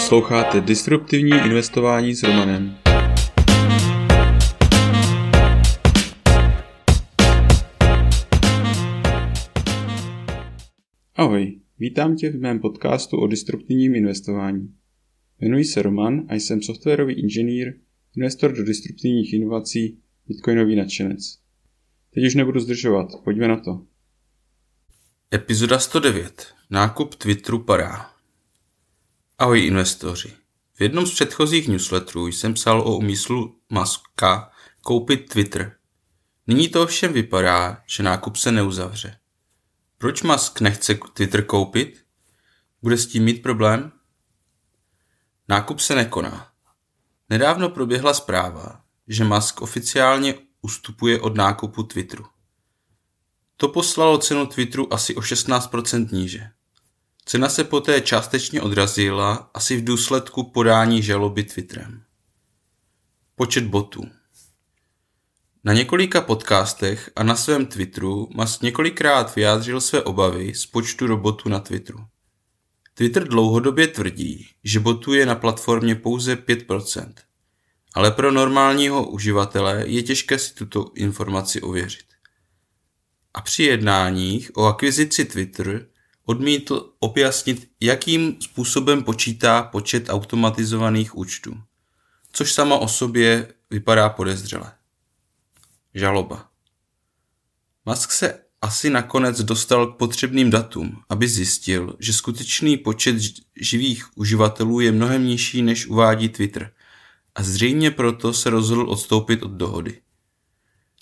Posloucháte Disruptivní investování s Romanem. Ahoj, vítám tě v mém podcastu o disruptivním investování. Jmenuji se Roman a jsem softwarový inženýr, investor do disruptivních inovací, bitcoinový nadšenec. Teď už nebudu zdržovat, pojďme na to. Epizoda 109. Nákup Twitteru padá. Ahoj investoři. V jednom z předchozích newsletterů jsem psal o úmyslu Muska koupit Twitter. Nyní to ovšem vypadá, že nákup se neuzavře. Proč Musk nechce Twitter koupit? Bude s tím mít problém? Nákup se nekoná. Nedávno proběhla zpráva, že Musk oficiálně ustupuje od nákupu Twitteru. To poslalo cenu Twitteru asi o 16% níže. Cena se poté částečně odrazila asi v důsledku podání žaloby Twitterem. Počet botů Na několika podcastech a na svém Twitteru Musk několikrát vyjádřil své obavy z počtu robotů na Twitteru. Twitter dlouhodobě tvrdí, že botů je na platformě pouze 5%, ale pro normálního uživatele je těžké si tuto informaci ověřit. A při jednáních o akvizici Twitter odmítl objasnit, jakým způsobem počítá počet automatizovaných účtů, což sama o sobě vypadá podezřele. Žaloba. Musk se asi nakonec dostal k potřebným datům, aby zjistil, že skutečný počet živých uživatelů je mnohem nižší, než uvádí Twitter a zřejmě proto se rozhodl odstoupit od dohody.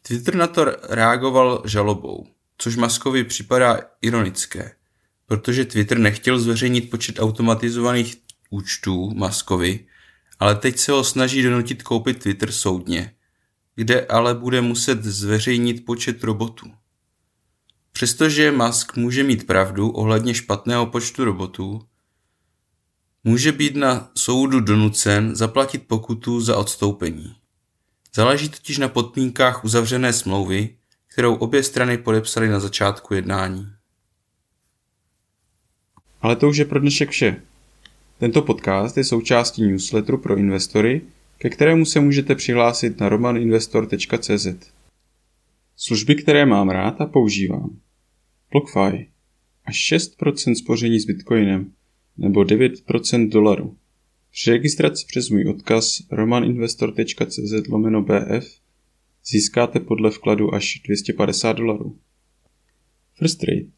Twitter na to reagoval žalobou, což Muskovi připadá ironické, protože Twitter nechtěl zveřejnit počet automatizovaných účtů Muskovi, ale teď se ho snaží donutit koupit Twitter soudně, kde ale bude muset zveřejnit počet robotů. Přestože Musk může mít pravdu ohledně špatného počtu robotů, může být na soudu donucen zaplatit pokutu za odstoupení. Záleží totiž na podmínkách uzavřené smlouvy, kterou obě strany podepsaly na začátku jednání. Ale to už je pro dnešek vše. Tento podcast je součástí newsletteru pro investory, ke kterému se můžete přihlásit na romaninvestor.cz. Služby, které mám rád a používám. BlockFi. Až 6% spoření s Bitcoinem nebo 9% dolaru. Při registraci přes můj odkaz romaninvestor.cz lomeno BF získáte podle vkladu až 250 dolarů. First Trade.